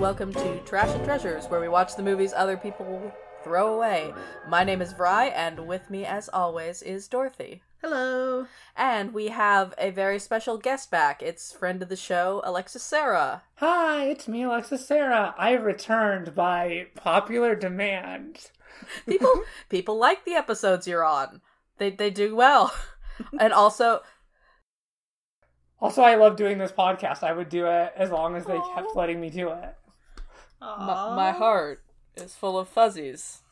there, listeners. Welcome to Trash and Treasures, where we watch the movies other people throw away. My name is Vry, and with me, as always, is Dorothy. Hello. And we have a very special guest back. It's friend of the show, Alexis Sarah. Hi, it's me, Alexis Sarah. I returned by popular demand. People people like the episodes you're on. They they do well. And also Also, I love doing this podcast. I would do it as long as they kept letting me do it. My, my heart is full of fuzzies.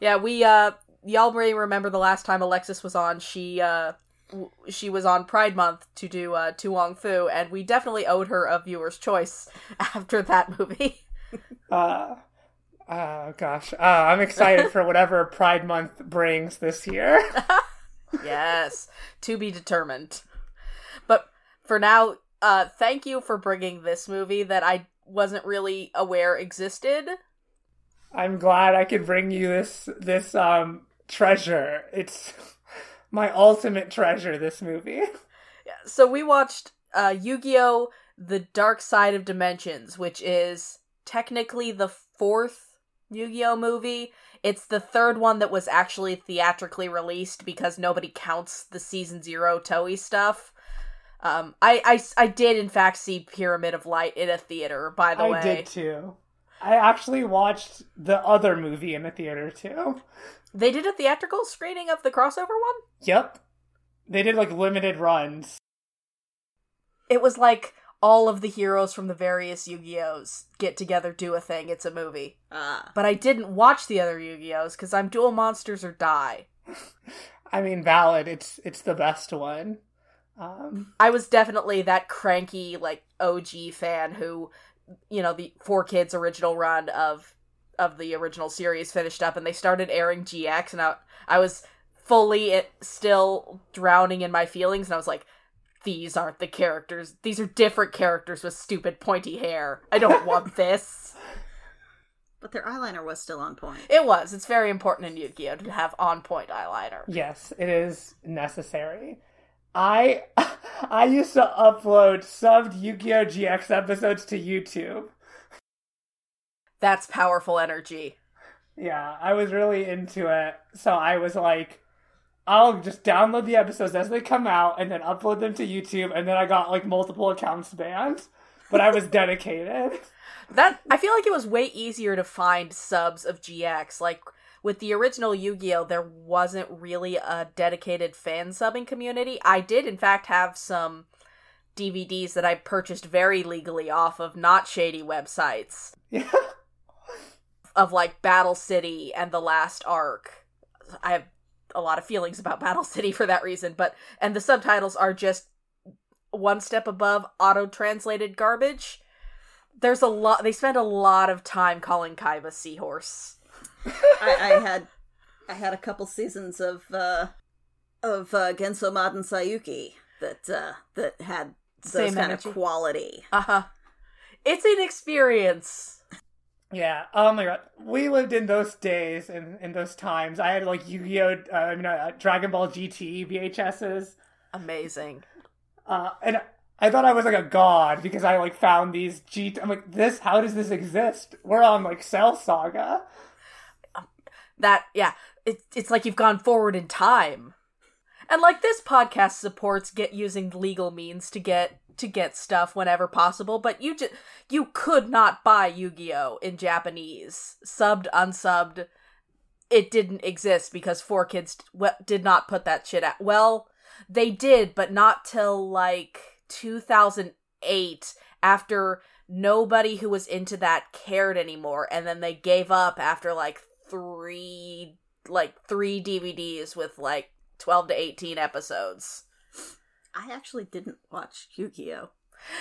Yeah, we uh y'all may remember the last time Alexis was on, she uh w- she was on Pride Month to do uh To Wong Foo, and we definitely owed her a viewer's choice after that movie. Uh, uh gosh. Uh, I'm excited for whatever Pride Month brings this year. yes, to be determined. But for now, uh thank you for bringing this movie that I wasn't really aware existed. I'm glad I could bring you this this um treasure. It's my ultimate treasure. This movie. So we watched uh Yu-Gi-Oh! The Dark Side of Dimensions, which is technically the fourth Yu-Gi-Oh movie. It's the third one that was actually theatrically released because nobody counts the season zero Toei stuff. Um, I, I, I did in fact see Pyramid of Light in a theater. By the I way, I did too. I actually watched the other movie in the theater too. they did a theatrical screening of the crossover one. Yep. They did like limited runs. It was like all of the heroes from the various Yu-Gi-Ohs get together, do a thing. It's a movie. Ah. But I didn't watch the other Yu-Gi-Ohs because I'm Duel Monsters or die. I mean, valid. It's it's the best one. Um, I was definitely that cranky like OG fan who, you know, the 4Kids original run of of the original series finished up, and they started airing GX, and I I was fully it, still drowning in my feelings, and I was like. These aren't the characters. These are different characters with stupid pointy hair. I don't want this. But their eyeliner was still on point. It was. It's very important in Yu-Gi-Oh to have on-point eyeliner. yes, it is necessary. I I used to upload subbed Yu-Gi-Oh GX episodes to YouTube. That's powerful energy. Yeah, I was really into it. So I was like, I'll just download the episodes as they come out and then upload them to YouTube. And then I got like multiple accounts banned, but I was dedicated. That I feel like it was way easier to find subs of GX. Like with the original Yu-Gi-Oh, there wasn't really a dedicated fan subbing community. I did in fact have some DVDs that I purchased very legally off of not shady websites Yeah. of like Battle City and the Last Arc. I have a lot of feelings about Battle City for that reason, but and the subtitles are just one step above auto-translated garbage. There's a lot they spend a lot of time calling Kaiba Seahorse. I, I had I had a couple seasons of uh of uh, Gensomaden Saiyuki that uh that had those Same kind energy. of quality. Uh-huh. It's an experience. Yeah. Oh my god. We lived in those days and in those times. I had like Yu-Gi-Oh, uh, I mean, uh, Dragon Ball GT VHSs. Amazing. Uh, and I thought I was like a god because I like found these G. I'm like, this. How does this exist? We're on like Cell Saga. That yeah, it, it's like you've gone forward in time. And like this podcast supports get using legal means to get to get stuff whenever possible, but you just you could not buy Yu-Gi-Oh in Japanese, subbed, unsubbed. It didn't exist because 4Kids w- did not put that shit out. Well, they did, but not till like 2008 after nobody who was into that cared anymore and then they gave up after like 3 like 3 DVDs with like 12 to 18 episodes. I actually didn't watch Yu-Gi-Oh.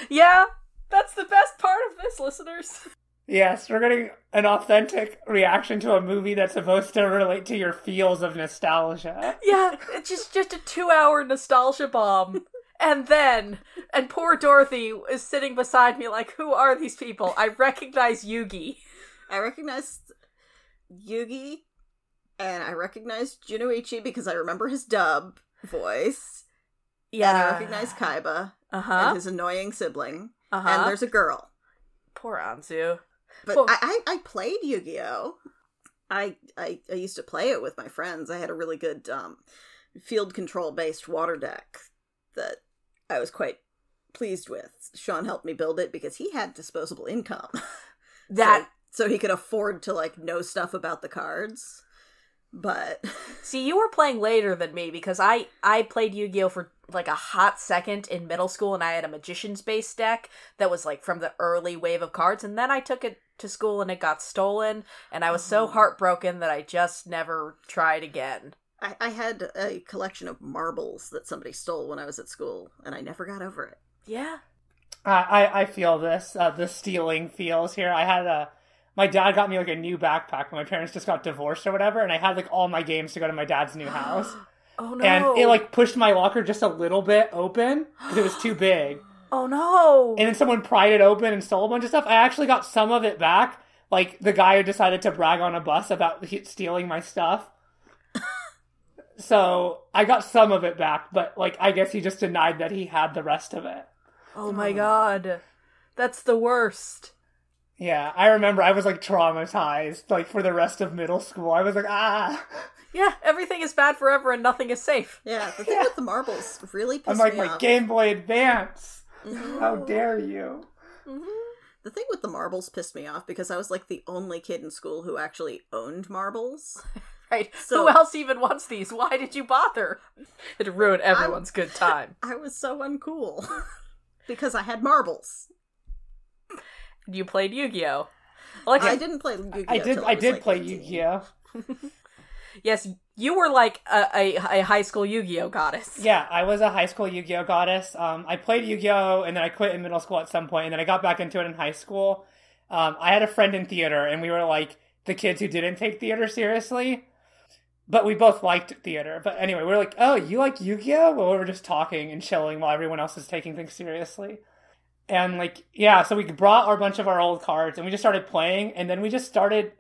Yeah, that's the best part of this, listeners. Yes, we're getting an authentic reaction to a movie that's supposed to relate to your feels of nostalgia. Yeah, it's just just a 2-hour nostalgia bomb. And then, and poor Dorothy is sitting beside me like, who are these people? I recognize Yugi. I recognized Yugi and I recognized Jonouchi because I remember his dub voice. Yeah. And I recognize Kaiba Uh and his annoying sibling. Uh And there's a girl. Poor Anzu. But Well- I, I, I played Yu Gi Oh. I, I I used to play it with my friends. I had a really good um, field control based water deck that I was quite pleased with. Sean helped me build it because he had disposable income, That so, so he could afford to like know stuff about the cards. But see, you were playing later than me because I I played Yu Gi Oh for like a hot second in middle school, and I had a magician's base deck that was like from the early wave of cards, and then I took it to school and it got stolen, and I was so Oh. heartbroken that I just never tried again. I, I had a collection of marbles that somebody stole when I was at school, and I never got over it. Yeah. I, I, I feel this, uh, the stealing feels here. I had a, my dad got me like a new backpack when my parents just got divorced or whatever, and I had like all my games to go to my dad's new house. Oh no. And it like pushed my locker just a little bit open because it was too big. Oh no. And then someone pried it open and stole a bunch of stuff. I actually got some of it back. Like the guy who decided to brag on a bus about stealing my stuff. so I got some of it back, but like I guess he just denied that he had the rest of it. oh my god. That's the worst. Yeah, I remember I was like traumatized, like for the rest of middle school. I was like, ah. Yeah, everything is bad forever and nothing is safe. Yeah, the thing Yeah. with the marbles really pissed I'm like, me my off. Game Boy Advance. Mhm. How dare you? The thing with the marbles pissed me off because I was like the only kid in school who actually owned marbles. Right? So- Who else even wants these? Why did you bother? It ruined everyone's good time. I was so uncool because I had marbles. You played Yu-Gi-Oh. Like I didn't play Yu-Gi-Oh. I did. till I did like, play 18. Yu-Gi-Oh. yes, you were like a, a, a high school Yu-Gi-Oh goddess. Yeah, I was a high school Yu-Gi-Oh goddess. Um, I played Yu-Gi-Oh, and then I quit in middle school at some point, and then I got back into it in high school. Um, I had a friend in theater, and we were like the kids who didn't take theater seriously, but we both liked theater. But anyway, we were like, "Oh, you like Yu-Gi-Oh?" Well, we were just talking and chilling while everyone else is taking things seriously. And like, yeah, so we brought our bunch of our old cards, and we just started playing, and then we just started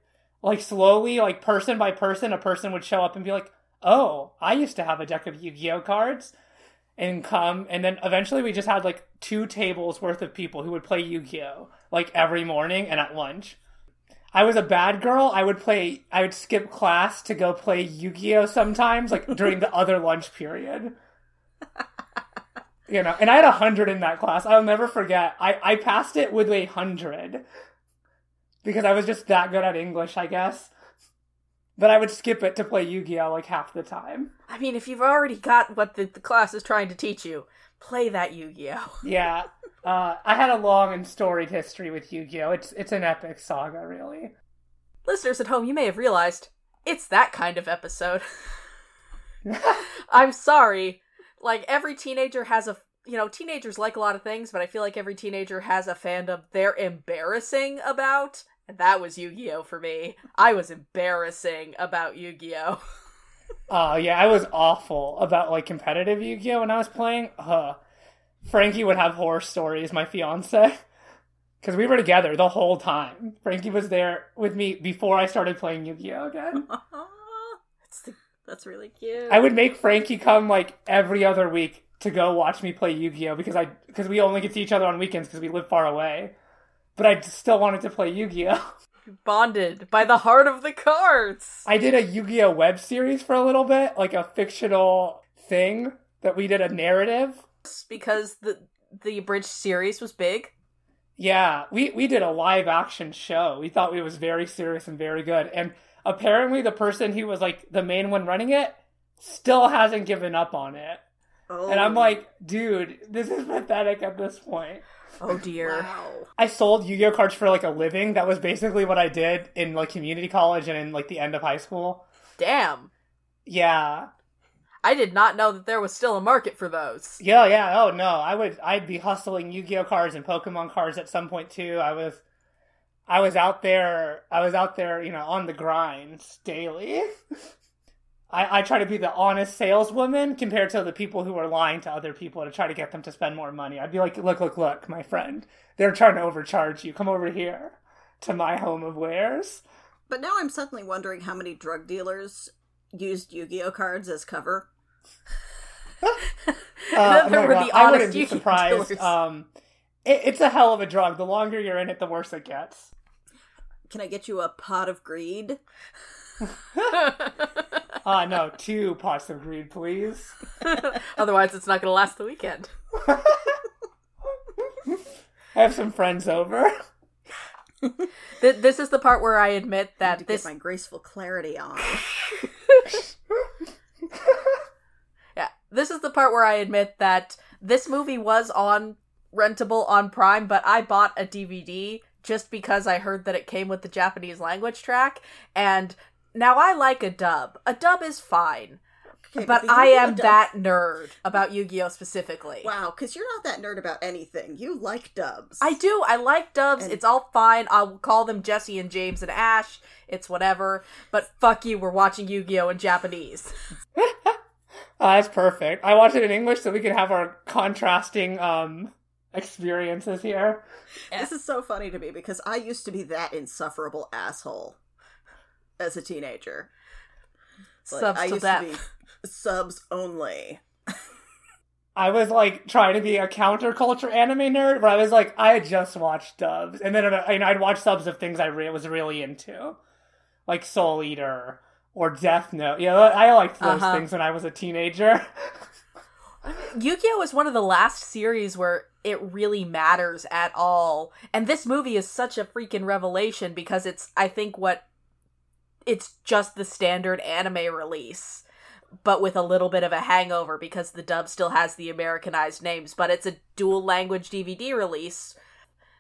like slowly, like person by person, a person would show up and be like, "Oh, I used to have a deck of Yu-Gi-Oh cards." and come and then eventually we just had like two tables worth of people who would play Yu-Gi-Oh like every morning and at lunch. I was a bad girl. I would play I would skip class to go play Yu-Gi-Oh sometimes like during the other lunch period. You know, and I had a hundred in that class. I'll never forget. I, I passed it with a hundred. Because I was just that good at English, I guess. But I would skip it to play Yu-Gi-Oh like half the time. I mean, if you've already got what the, the class is trying to teach you, play that Yu-Gi-Oh. Yeah. Uh, I had a long and storied history with Yu-Gi-Oh. It's it's an epic saga, really. Listeners at home, you may have realized it's that kind of episode. I'm sorry. Like every teenager has a you know, teenagers like a lot of things, but I feel like every teenager has a fandom they're embarrassing about. And that was Yu-Gi-Oh for me. I was embarrassing about Yu-Gi-Oh. Uh, yeah, I was awful about like competitive Yu-Gi-Oh when I was playing. Uh, Frankie would have horror stories. My fiance, because we were together the whole time. Frankie was there with me before I started playing Yu-Gi-Oh again. That's really cute. I would make Frankie come like every other week to go watch me play Yu-Gi-Oh because I because we only get to each other on weekends because we live far away. But I still wanted to play Yu-Gi-Oh. bonded by the heart of the cards. I did a Yu-Gi-Oh web series for a little bit, like a fictional thing that we did a narrative. because the the bridge series was big. Yeah, we we did a live action show. We thought it was very serious and very good. And apparently the person who was like the main one running it still hasn't given up on it. oh, And I'm oh. like, dude, this is pathetic at this point. Oh dear. wow. I sold Yu-Gi-Oh cards for like a living. That was basically what I did in like community college and in like the end of high school. Damn. Yeah. I did not know that there was still a market for those. Yeah, yeah. Oh no, I would. I'd be hustling Yu-Gi-Oh cards and Pokemon cards at some point too. I was, I was out there. I was out there, you know, on the grinds daily. I, I try to be the honest saleswoman compared to the people who are lying to other people to try to get them to spend more money. I'd be like, look, look, look, my friend, they're trying to overcharge you. Come over here to my home of wares. But now I'm suddenly wondering how many drug dealers used Yu-Gi-Oh cards as cover. Uh, God, the I wouldn't be surprised. Um, it, it's a hell of a drug. The longer you're in it, the worse it gets. Can I get you a pot of greed? Ah, uh, no, two pots of greed, please. Otherwise, it's not going to last the weekend. I have some friends over. Th- this is the part where I admit that to this. get my Graceful Charity on. yeah, this is the part where I admit that this movie was on rentable on Prime, but I bought a DVD just because I heard that it came with the Japanese language track, and now I like a dub. A dub is fine. Okay, but the I am dub- that nerd about Yu-Gi-Oh specifically. Wow, because you're not that nerd about anything. You like dubs. I do. I like dubs. And- it's all fine. I'll call them Jessie and James and Ash. It's whatever. But fuck you, we're watching Yu-Gi-Oh in Japanese. Ah, that's perfect. I watched it in English so we can have our contrasting um experiences here. This is so funny to me because I used to be that insufferable asshole as a teenager. Like, Subs I to used death. to be subs only. I was like trying to be a counterculture anime nerd, but I was like, I had just watched dubs, and then you know, I'd watch subs of things I re- was really into, like Soul Eater or Death Note. Yeah, I liked those Uh-huh. things when I was a teenager. Yu-Gi-Oh is one of the last series where it really matters at all. And this movie is such a freaking revelation because it's I think what it's just the standard anime release but with a little bit of a hangover because the dub still has the Americanized names, but it's a dual language DVD release.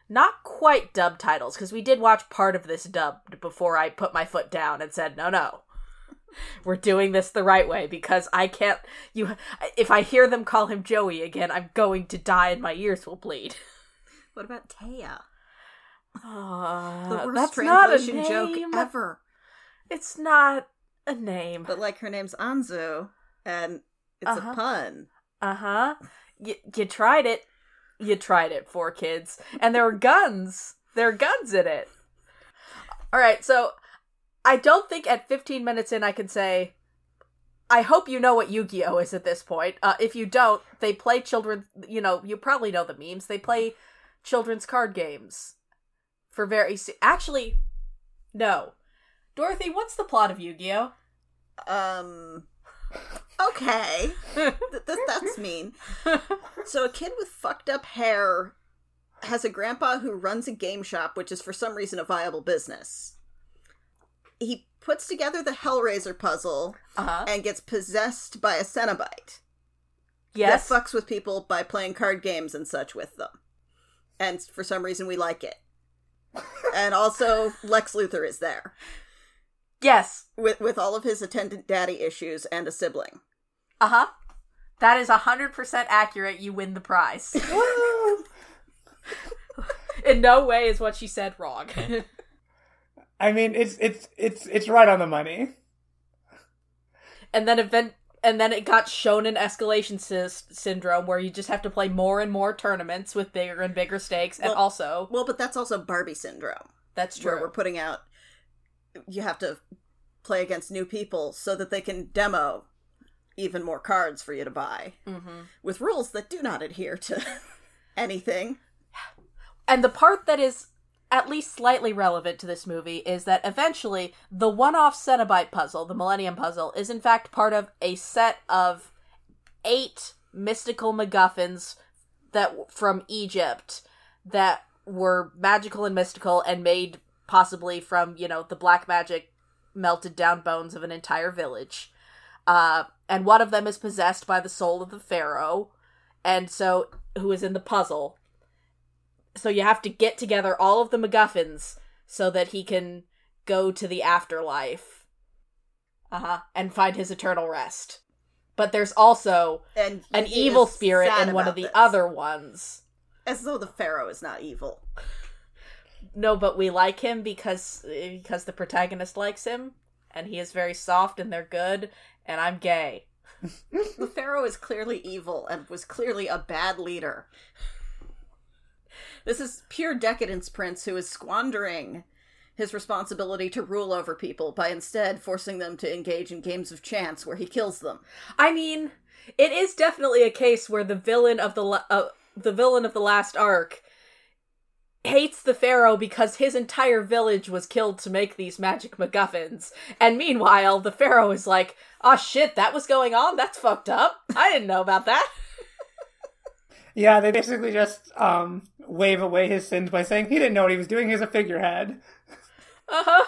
Not quite dub titles because we did watch part of this dubbed before I put my foot down and said, "No, no. We're doing this the right way because I can't you if I hear them call him Joey again, I'm going to die and my ears will bleed." What about Téa? Uh, The worst that's not a translation joke ever. It's not a name. But like her name's Anzu, and it's Uh-huh. a pun. Uh huh. You you tried it. You tried it, four kids, and there were guns. There are guns in it. All right, so I don't think at 15 minutes in I can say. I hope you know what Yu-Gi-Oh is at this point. Uh, if you don't, they play children. You know, you probably know the memes. They play children's card games for very. se- Actually, no. Dorothy, what's the plot of Yu-Gi-Oh? Um. Okay. Th- th- that's mean. So a kid with fucked up hair has a grandpa who runs a game shop, which is for some reason a viable business. He puts together the Hellraiser puzzle Uh huh. and gets possessed by a Cenobite Yes. that fucks with people by playing card games and such with them. And for some reason, we like it. and also, Lex Luthor is there yes. with with all of his attendant daddy issues and a sibling. Uh huh. That is 100% accurate. You win the prize. In no way is what she said wrong. I mean, it's it's it's it's right on the money. and then event and then it got shown in escalation sys- syndrome where you just have to play more and more tournaments with bigger and bigger stakes and also Well, but that's also Barbie syndrome, that's where true. we're putting out. You have to play against new people so that they can demo even more cards for you to buy hmm with rules that do not adhere to anything. And the part that is at least slightly relevant to this movie is that eventually the one-off Cenobite puzzle, the Millennium Puzzle, is in fact part of a set of eight mystical MacGuffins that from Egypt that were magical and mystical and made possibly from you know the black magic melted down bones of an entire village. Uh, and one of them is possessed by the soul of the pharaoh, and so who is in the puzzle so you have to get together all of the MacGuffins so that he can go to the afterlife. Uh huh. And find his eternal rest. But there's also And an evil spirit in one of the this. other ones. As though the pharaoh is not evil. No, but we like him because because the protagonist likes him, and he is very soft and they're good, and I'm gay. The pharaoh is clearly evil and was clearly a bad leader. This is pure decadence prince who is squandering his responsibility to rule over people by instead forcing them to engage in games of chance where he kills them. I mean, it is definitely a case where the villain of the la- uh, the villain of the last arc hates the pharaoh because his entire village was killed to make these magic MacGuffins. And meanwhile, the pharaoh is like, "Oh shit, that was going on. That's fucked up. I didn't know about that." Yeah, they basically just um, wave away his sins by saying he didn't know what he was doing. He's a figurehead. Uh huh.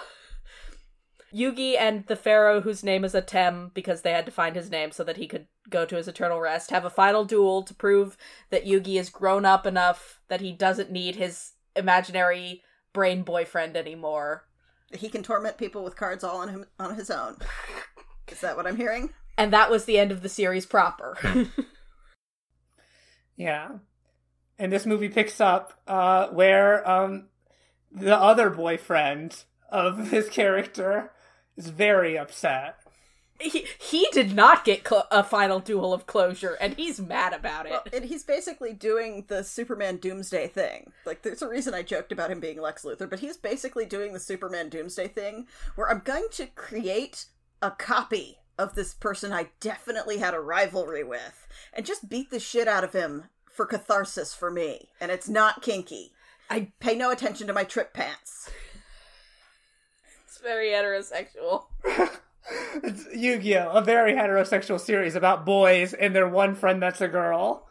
Yugi and the pharaoh, whose name is Atem, because they had to find his name so that he could go to his eternal rest, have a final duel to prove that Yugi is grown up enough that he doesn't need his imaginary brain boyfriend anymore. He can torment people with cards all on him on his own. Is that what I'm hearing? And that was the end of the series proper. Yeah. And this movie picks up uh, where um, the other boyfriend of his character is very upset. he, he did not get cl- a final duel of closure, and he's mad about it. Well, and he's basically doing the Superman Doomsday thing. Like, there's a reason I joked about him being Lex Luthor, but he's basically doing the Superman Doomsday thing where I'm going to create a copy of this person I definitely had a rivalry with and just beat the shit out of him for catharsis for me. And it's not kinky. I Pay no attention to my trip pants. it's very heterosexual. It's Yu-Gi-Oh! A very heterosexual series about boys and their one friend that's a girl.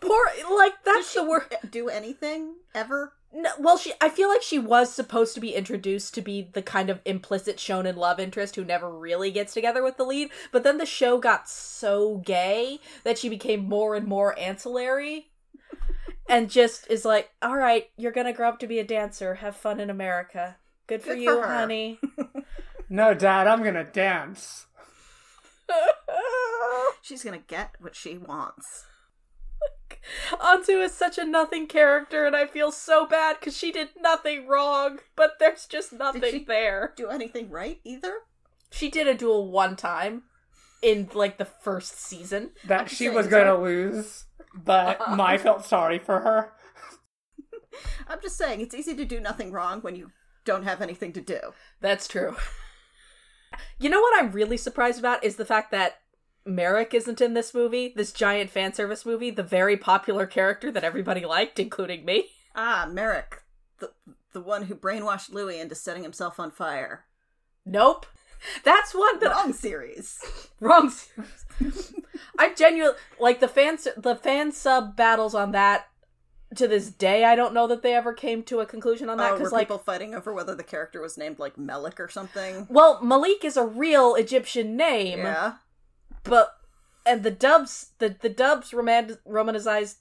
Poor, like that's the word. Do anything ever? No, well, she. I feel like she was supposed to be introduced to be the kind of implicit shonen love interest who never really gets together with the lead. But then the show got so gay that she became more and more ancillary, and just is like, "All right, you're gonna grow up to be a dancer. Have fun in America. Good for Good you, for honey." No, Dad, I'm gonna dance. She's gonna get what she wants. Anzu is such a nothing character, and I feel so bad because she did nothing wrong, but there's just nothing she- there. Do anything right either? She did a duel one time in like the first season. That she was gonna lose, but Mai felt sorry for her. I'm just saying, it's easy to do nothing wrong when you don't have anything to do. That's true. You know what I'm really surprised about is the fact that Marik isn't in this movie, this giant fan service movie, the very popular character that everybody liked, including me. Ah, Merrick, the the one who brainwashed Louis into setting himself on fire. Nope. That's one that Wrong series. wrong. series. I genuinely like the fan the fan sub battles on that. To this day, I don't know that they ever came to a conclusion on that Oh, because, like, people fighting over whether the character was named like Melik or something? well, Malik is a real Egyptian name. Yeah. But and the dubs the the dubs roman romanized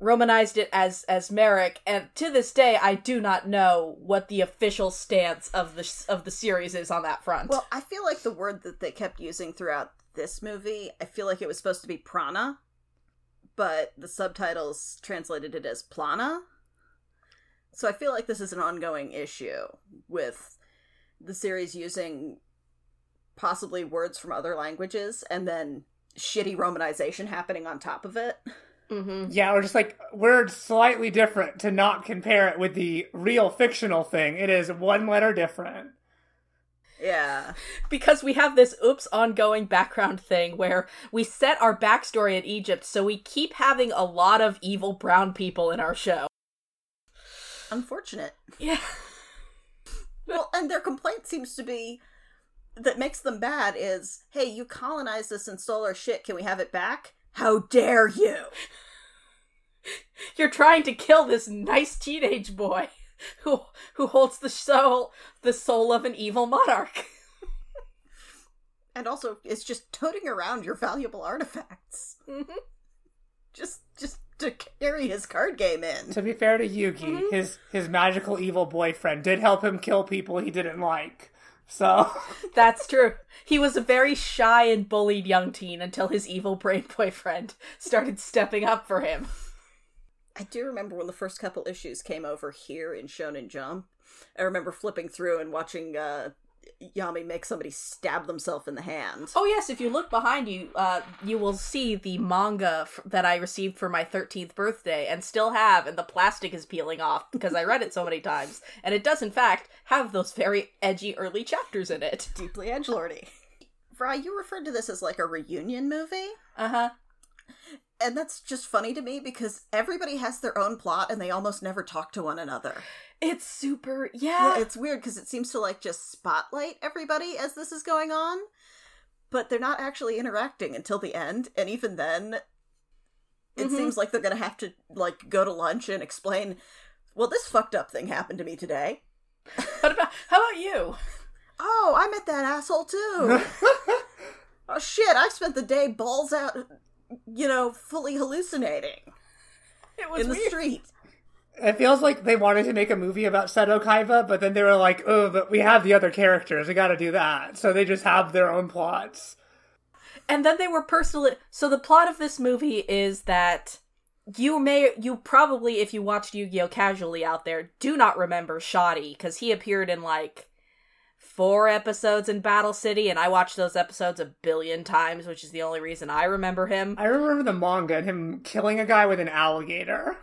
romanized it as as Marik and to this day I do not know what the official stance of the of the series is on that front. Well, I feel like the word that they kept using throughout this movie, I feel like it was supposed to be prana, but the subtitles translated it as plana. So I feel like this is an ongoing issue with the series using possibly words from other languages and then shitty romanization happening on top of it. hmm Yeah, or just like we're slightly different to not compare it with the real fictional thing. It is one letter different. Yeah. because we have this oops ongoing background thing where we set our backstory in Egypt so we keep having a lot of evil brown people in our show. Unfortunate. Yeah. Well, and their complaint seems to be that makes them bad is, hey, you colonized us and stole our shit. Can we have it back? How dare you? You're trying to kill this nice teenage boy who who holds the soul the soul of an evil monarch. And also, it's just toting around your valuable artifacts. Mhm. Just, just to carry his card game in. To be fair to Yugi, his his magical evil boyfriend did help him kill people he didn't like. So That's true. He was a very shy and bullied young teen until his evil brain boyfriend started stepping up for him. I do remember when the first couple issues came over here in Shonen Jump. I remember flipping through and watching uh, Yami make somebody stab themselves in the hand. Oh yes, if you look behind you, uh, you will see the manga f- that I received for my 13th birthday and still have, and the plastic is peeling off because I read it so many times. And it does, in fact, have those very edgy early chapters in it. Deeply edgelordy. Fry, you referred to this as like a reunion movie? Uh huh. And that's just funny to me because everybody has their own plot and they almost never talk to one another. It's super. Yeah, Yeah. it's weird because it seems to like just spotlight everybody as this is going on, but they're not actually interacting until the end, and even then, it Mhm. seems like they're gonna have to like go to lunch and explain. Well, this fucked up thing happened to me today. What about how about you? Oh, I met that asshole too. oh shit, I spent the day balls out, you know, fully hallucinating It was in the weird. street. It feels like they wanted to make a movie about Seto Kaiba, but then they were like, oh, but we have the other characters. We gotta do that. So they just have their own plots. And then they were personally. So the plot of this movie is that you may, you probably, if you watched Yu Gi Oh casually out there, do not remember Shadi because he appeared in like four episodes in Battle City, and I watched those episodes a billion times, which is the only reason I remember him. I remember the manga and him killing a guy with an alligator.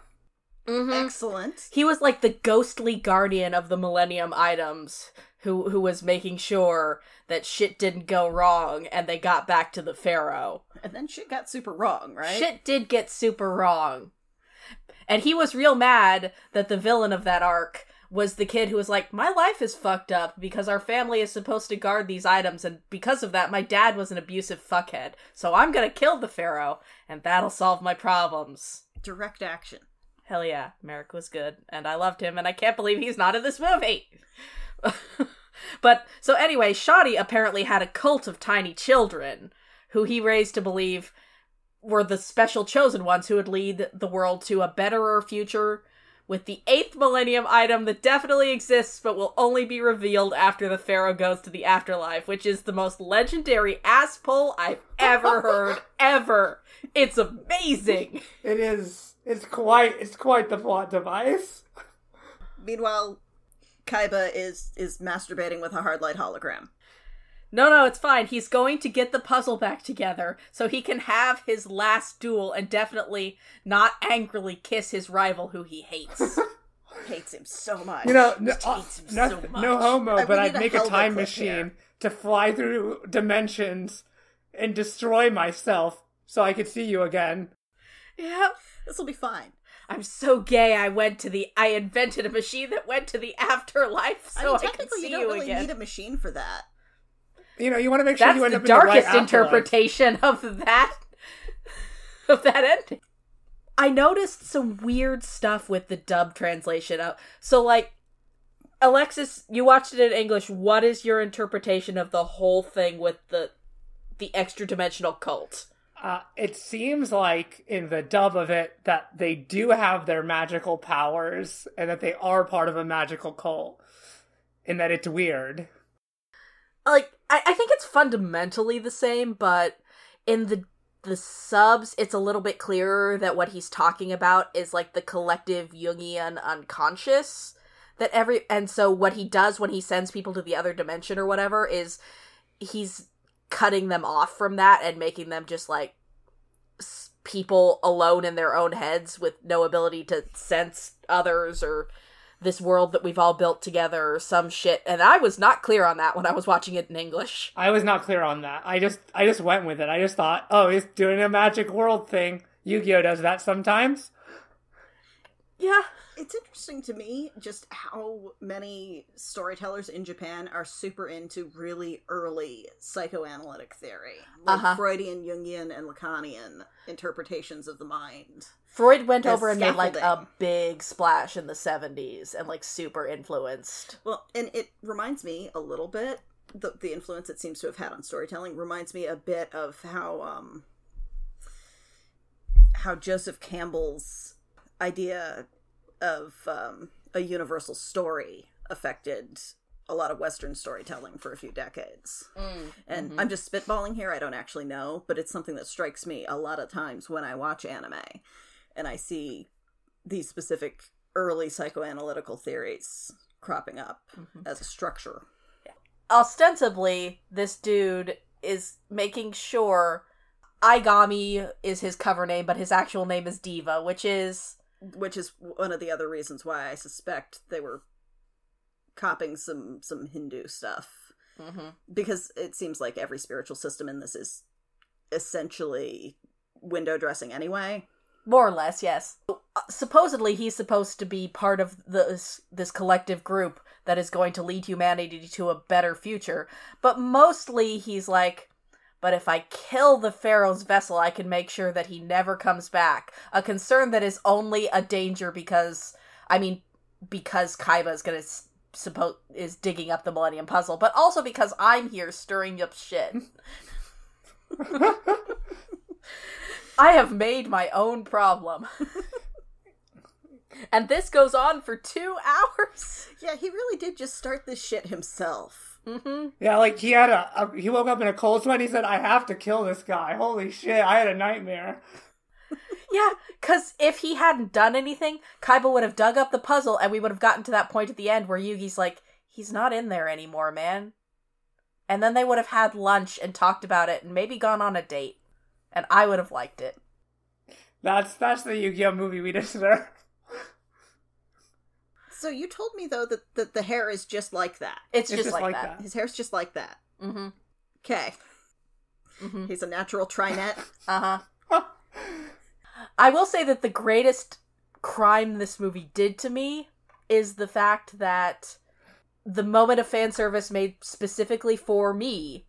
Mhm. Excellent. He was like the ghostly guardian of the Millennium items who who was making sure that shit didn't go wrong and they got back to the pharaoh. And then shit got super wrong, right? Shit did get super wrong. And he was real mad that the villain of that arc was the kid who was like, My life is fucked up because our family is supposed to guard these items, and because of that, my dad was an abusive fuckhead. So I'm gonna kill the Pharaoh, and that'll solve my problems. Direct action. Hell yeah, Marik was good, and I loved him, and I can't believe he's not in this movie. but so anyway, Shadi apparently had a cult of tiny children who he raised to believe were the special chosen ones who would lead the world to a betterer future with the eighth millennium item that definitely exists but will only be revealed after the pharaoh goes to the afterlife which is the most legendary ass pull i've ever heard ever it's amazing It is. It's quite. It's quite the plot device. Meanwhile, Kaiba is is masturbating with a hard light hologram. No, no, it's fine. He's going to get the puzzle back together so he can have his last duel and definitely not angrily kiss his rival who he hates. Hates him so much. You know, no, uh, hates him no, so no homo, I- but I'd make a Helga time machine here. to fly through dimensions and destroy myself so I could see you again. yeah. this will be fine. I'm so gay. I went to the. I invented a machine that went to the afterlife so I mean, I, could technically, see you don't you really again. need a machine for that. You know, you want to make sure That's you end the up in the right darkest afterlife. interpretation of that of that ending. I noticed some weird stuff with the dub translation. So like Alexis, you watched it in English. What is your interpretation of the whole thing with the the extra dimensional cult? Uh, it seems like in the dub of it that they do have their magical powers and that they are part of a magical cult, and that it's weird. Like I, I think it's fundamentally the same, but in the the subs, it's a little bit clearer that what he's talking about is like the collective Jungian unconscious. That every and so what he does when he sends people to the other dimension or whatever is he's cutting them off from that and making them just like people alone in their own heads with no ability to sense others or this world that we've all built together or some shit and i was not clear on that when i was watching it in english I was not clear on that. I just I just went with it. I just thought, oh, he's doing a magic world thing. Yu-Gi-Oh does that sometimes. Yeah It's interesting to me just how many storytellers in Japan are super into really early psychoanalytic theory, like Uh-huh. Freudian, Jungian, and Lacanian interpretations of the mind. freud went over and made like a big splash in the 70s and like super influenced Well, and it reminds me a little bit the the influence it seems to have had on storytelling reminds me a bit of how um how Joseph Campbell's idea of um, a universal story affected a lot of Western storytelling for a few decades. Mm, and mm-hmm. I'm just spitballing here. I don't actually know, but it's something that strikes me a lot of times when I watch anime and I see these specific early psychoanalytical theories cropping up mm-hmm. as a structure. ostensibly this dude is making sure Aigami is his cover name, but his actual name is Diva, which is Which is one of the other reasons why I suspect they were copying some some Hindu stuff. Because it seems like every spiritual system in this is essentially window dressing anyway. More or less, yes. Uh, supposedly, he's supposed to be part of this this collective group that is going to lead humanity to a better future. But mostly, he's like, but if I kill the Pharaoh's vessel, I can make sure that he never comes back. A concern that is only a danger because, I mean, because Kaiba is gonna suppose is digging up the Millennium Puzzle, but also because I'm here stirring up shit. I have made my own problem. and this goes on for two hours. Yeah, he really did just start this shit himself. Mm-hmm. Yeah, like he had a, a he woke up in a cold sweat. And he said, "I have to kill this guy." Holy shit! I had a nightmare. yeah, because if he hadn't done anything, Kaiba would have dug up the puzzle, and we would have gotten to that point at the end where Yugi's like, "He's not in there anymore, man." And then they would have had lunch and talked about it, and maybe gone on a date, and I would have liked it. That's that's the Yu-Gi-Oh movie we deserve. So you told me though that, that the hair is just like that. It's, it's just, just, like, like that. that. His hair's just like that. Mm-hmm. Okay. Mm-hmm. He's a natural trinet. uh huh. I will say that the greatest crime this movie did to me is the fact that the moment of fan service made specifically for me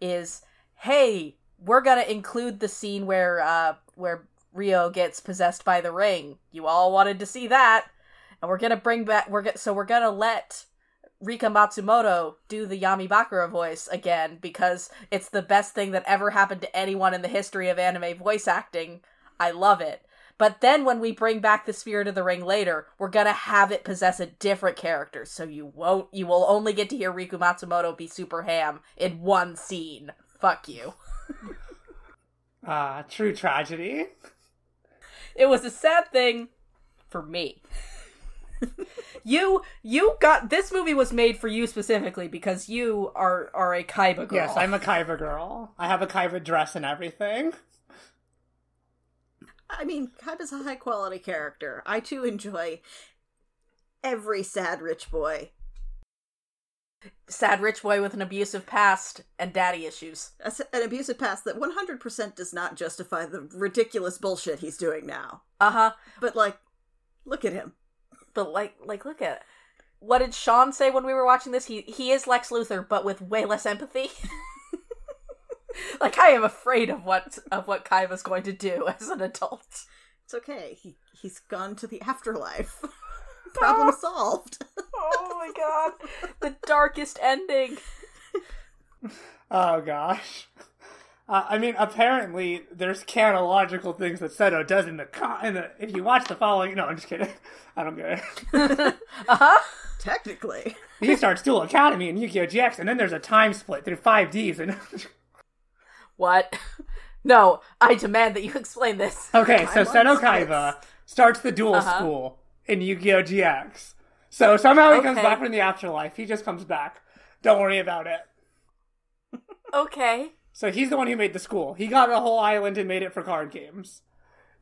is, hey, we're gonna include the scene where uh where Ryo gets possessed by the ring. You all wanted to see that and we're gonna bring back we're go- so we're gonna let Rika Matsumoto do the Yami Bakura voice again because it's the best thing that ever happened to anyone in the history of anime voice acting. I love it. But then when we bring back the Spirit of the Ring later, we're gonna have it possess a different character, so you won't you will only get to hear Rika Matsumoto be super ham in one scene. Fuck you. Ah, uh, true tragedy. It was a sad thing for me you you got this movie was made for you specifically because you are are a Kaiba girl. Yes, I'm a Kaiba girl. I have a Kaiba dress and everything. I mean, Kaiba's a high quality character. I too enjoy every sad rich boy. Sad rich boy with an abusive past and daddy issues. An abusive past that 100% does not justify the ridiculous bullshit he's doing now. Uh huh. But, like, look at him but like like look at it. What did Sean say when we were watching this? He he is Lex Luthor, but with way less empathy. like I am afraid of what of what Kaiba's going to do as an adult. It's okay. He he's gone to the afterlife. Problem solved. oh my god. The darkest ending. Oh gosh. Uh, I mean, apparently there's canological things that Seto does in the con. In the, if you watch the following, no, I'm just kidding. I don't get it. uh huh. Technically, he starts Duel Academy and Yu-Gi-Oh GX, and then there's a time split through five Ds. And what? No, I demand that you explain this. Okay, so Seto Kaiba starts the duel uh-huh. school in Yu-Gi-Oh GX. So somehow he okay. comes back from the afterlife. He just comes back. Don't worry about it. Okay. So he's the one who made the school. He got a whole island and made it for card games.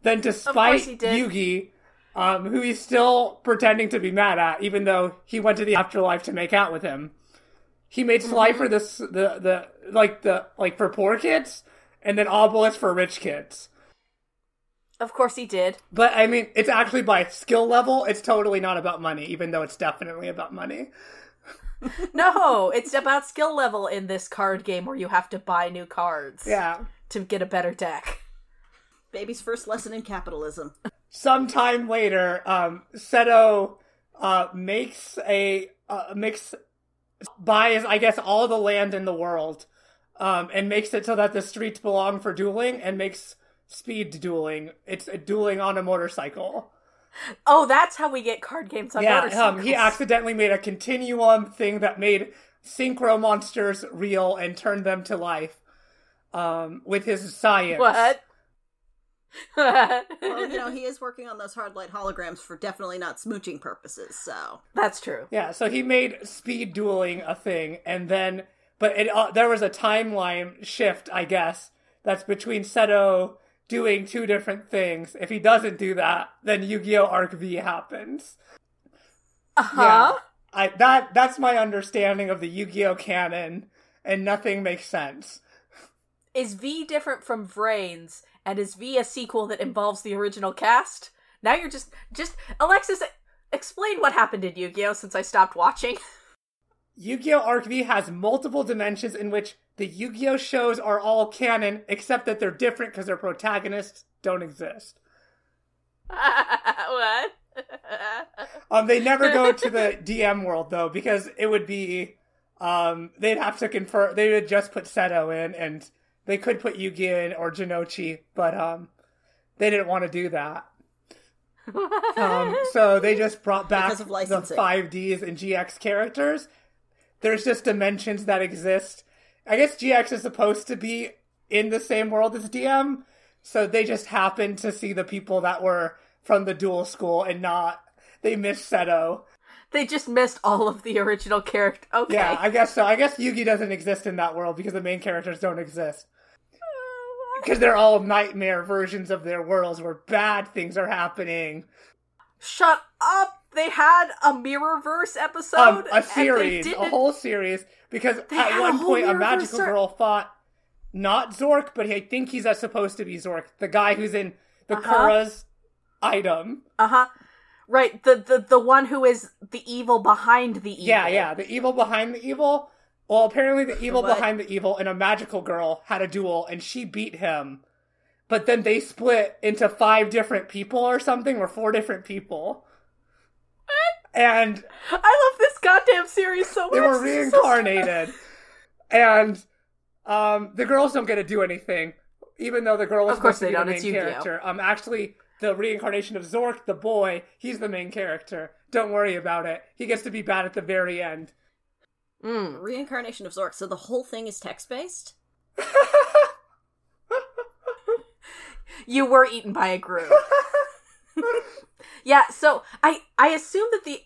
Then, despite Yugi, um, who he's still pretending to be mad at, even though he went to the afterlife to make out with him, he made Slifer mm-hmm. this the the like the like for poor kids, and then Obelisk for rich kids. Of course he did. But I mean, it's actually by skill level. It's totally not about money, even though it's definitely about money no, it's about skill level in this card game where you have to buy new cards. Yeah. To get a better deck. Baby's first lesson in capitalism. Sometime later, um, Seto uh, makes a uh, makes buys, I guess, all the land in the world, um, and makes it so that the streets belong for dueling, and makes speed dueling. It's dueling on a motorcycle. Oh, that's how we get card games on yeah, um, he accidentally made a continuum thing that made synchro monsters real and turned them to life um, with his science. What? well, you know, he is working on those hard light holograms for definitely not smooching purposes, so. That's true. Yeah, so he made speed dueling a thing, and then, but it, uh, there was a timeline shift, I guess, that's between Seto doing two different things. If he doesn't do that, then Yu-Gi-Oh! Arc V happens. Uh-huh. Yeah. I that that's my understanding of the Yu-Gi-Oh! canon, and nothing makes sense. Is V different from Vrains? and is V a sequel that involves the original cast? Now you're just just Alexis explain what happened in Yu-Gi-Oh since I stopped watching. Yu-Gi-Oh! Arc V has multiple dimensions in which the Yu-Gi-Oh! shows are all canon, except that they're different because their protagonists don't exist. what? Um, they never go to the DM world though, because it would be, um, they'd have to confirm. They would just put Seto in, and they could put Yugi in or Jonouchi, but um, they didn't want to do that. Um, so they just brought back Because of the 5Ds and GX characters. There's just dimensions that exist. I guess GX is supposed to be in the same world as DM, so they just happened to see the people that were from the duel school and not they missed Seto. they just missed all of the original character. Okay. Yeah, I guess so. I guess Yugi doesn't exist in that world because the main characters don't exist. Oh, because they're all nightmare versions of their worlds where bad things are happening. Shut up! They had a Mirrorverse episode. Um, a series, a whole series. Because at a one whole point, a magical girl fought not Zork, but I think he's supposed to be Zork, the guy who's in the Uh-huh. Kura's item. Uh huh. Right. The, the the one who is the evil behind the evil. Yeah, yeah, the evil behind the evil. Well, apparently the evil What? behind the evil and a magical girl had a duel and she beat him. But then they split into five different people or something, or four different people. And I love this goddamn series so much. they were This is so reincarnated. and um, the girls don't get to do anything, even though the girl is Of course supposed to they be don't, it's main Yu-Gi-Oh. character. Um, actually, the reincarnation of Zork, the boy, he's the main character. Don't worry about it. He gets to be bad at the very end. Mm. Reincarnation of Zork. So the whole thing is text based? You were eaten by a grue. yeah. So I I assume that the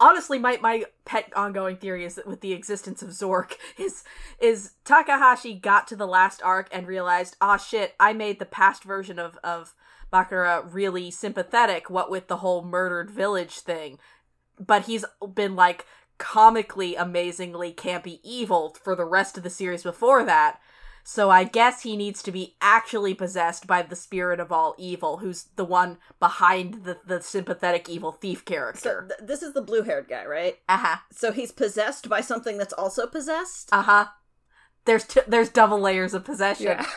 honestly my my pet ongoing theory is that with the existence of Zork is is Takahashi got to the last arc and realized ah shit I made the past version of of Bakura really sympathetic what with the whole murdered village thing. But he's been like comically amazingly campy evil for the rest of the series before that so I guess he needs to be actually possessed by the spirit of all evil, who's the one behind the, the sympathetic evil thief So character. th- this is the blue haired guy, right? uh huh. So he's possessed by something that's also possessed? Uh huh. There's t- there's double layers of possession. Yeah.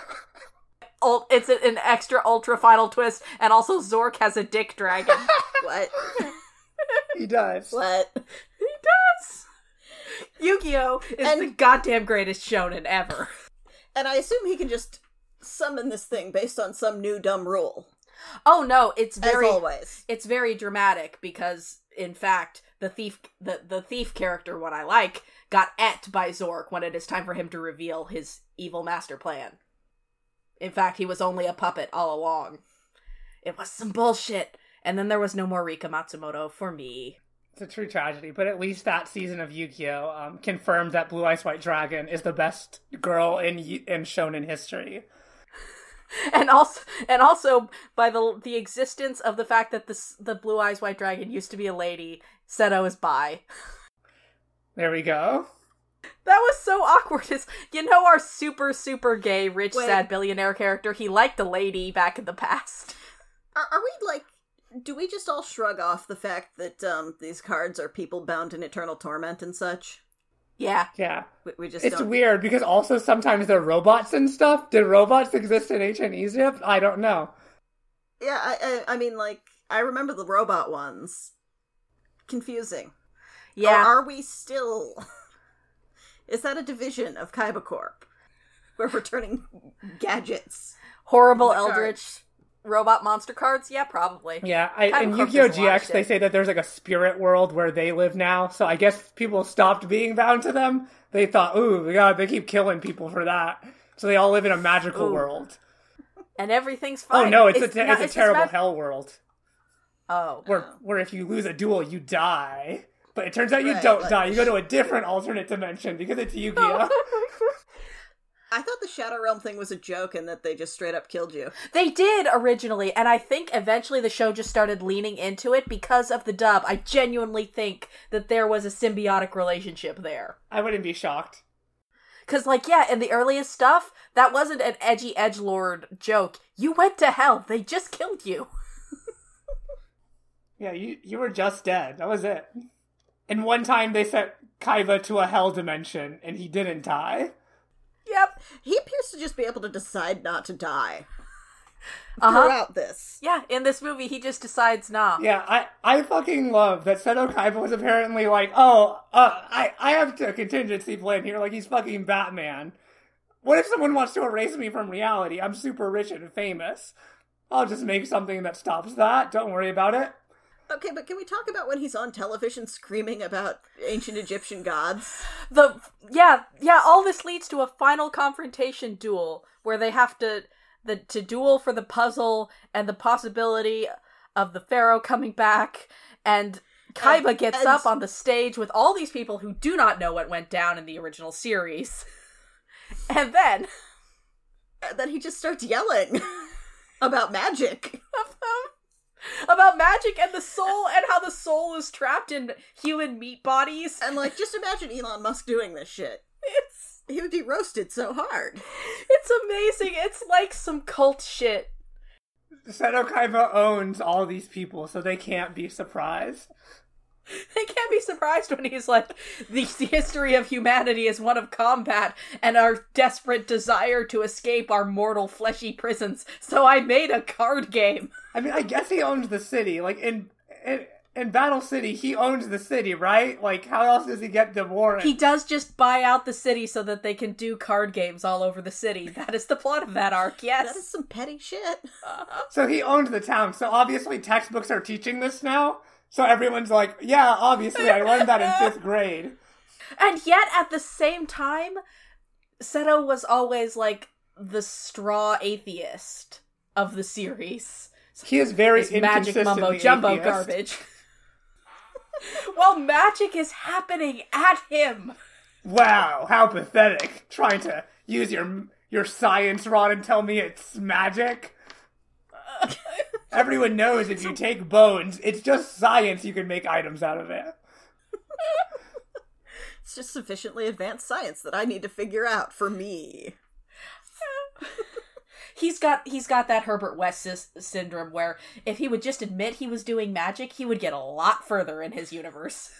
It's an extra ultra final twist, and also Zork has a dick dragon. what? he does. What? he does. Yu-Gi-Oh is And- the goddamn greatest shonen ever. And I assume he can just summon this thing based on some new dumb rule. Oh no, it's very as always. it's very dramatic because in fact the thief the, the thief character what i like got et by zork when it is time for him to reveal his evil master plan in fact he was only a puppet all along it was some bullshit and then there was no more rika matsumoto for me It's a true tragedy, but at least that season of Yu-Gi-Oh um, confirmed that Blue Eyes White Dragon is the best girl in Yu- in shonen history. and also and also by the the existence of the fact that this the blue eyes white dragon used to be a lady seto is bi There we go. That was so awkward. Is you know our super super gay rich Wait. sad billionaire character? He liked a lady back in the past. Are, are we like. Do we just all shrug off the fact that um, these cards are people bound in eternal torment and such? Yeah, Yeah, We, we just it's don't. weird because also sometimes they're robots and stuff. Did robots exist in ancient Egypt? I don't know. Yeah, I, I, I mean, like, I remember the robot ones. Confusing. yeah. Or are we still. Is that a division of Kaiba Corp? Where we're turning gadgets. Horrible eldritch cards. Robot monster cards. Yeah, probably. Yeah, I, in Yu-Gi-Oh! hooked us a lot of GX, they say that there's like a spirit world where they live now. So I guess people stopped being bound to them. They thought, ooh, God, they keep killing people for that. So they all live in a magical Ooh. world. And everything's oh, fine. Oh no, it's, a, te- not- it's a terrible mag- hell world Oh, where where if you lose a duel, you die. But it turns out you Right, don't like- die. You go to a different alternate dimension because it's Yu-Gi-Oh. I thought the Shadow Realm thing was a joke and that they just straight up killed you. they did originally, and I think eventually the show just started leaning into it because of the dub. I genuinely think that there was a symbiotic relationship there. I wouldn't be shocked. Cause like, yeah, in the earliest stuff, that wasn't an edgy edge lord joke. You went to hell. They just killed you. Yeah, you you were just dead. That was it. And one time they sent Kaiba to a hell dimension and he didn't die. Yep. He appears to just be able to decide not to die Uh-huh. throughout this. Yeah, in this movie, he just decides nah. Yeah, I, I fucking love that Seto Kaiba was apparently like, oh, uh, I, I have a contingency plan here, like he's fucking Batman. What if someone wants to erase me from reality? I'm super rich and famous. I'll just make something that stops that. Don't worry about it. Okay, but can we talk about when he's on television screaming about ancient Egyptian gods? The yeah, yeah, all this leads to a final confrontation duel where they have to the to duel for the puzzle and the possibility of the pharaoh coming back and Kaiba And- gets and- up on the stage with all these people who do not know what went down in the original series. And then And then he just starts yelling about magic. About magic and the soul and how the soul is trapped in human meat bodies. And like, just imagine Elon Musk doing this shit. It's He would be roasted so hard. it's amazing. It's like some cult shit. Seto Kaiba owns all these people, so they can't be surprised. They can't be surprised when he's like, the history of humanity is one of combat and our desperate desire to escape our mortal fleshy prisons. So I made a card game. I mean, I guess he owns the city. Like in in, in Battle City, he owns the city, right? Like, how else does he get the warrant? He does just buy out the city so that they can do card games all over the city. That is the plot of that arc. Yes. that is some petty shit. Uh-huh. So he owns the town. So obviously textbooks are teaching this now. So everyone's like, yeah, obviously I learned that in fifth grade. And yet at the same time, Seto was always like the straw atheist of the series. He is very magic mumbo jumbo atheist. garbage. While magic is happening at him. Wow, how pathetic! Trying to use your your science rod and tell me it's magic. Everyone knows if you take bones, it's just science. You can make items out of it. It's just sufficiently advanced science that I need to figure out for me. He's got he's got that Herbert West sys- syndrome where if he would just admit he was doing magic, he would get a lot further in his universe.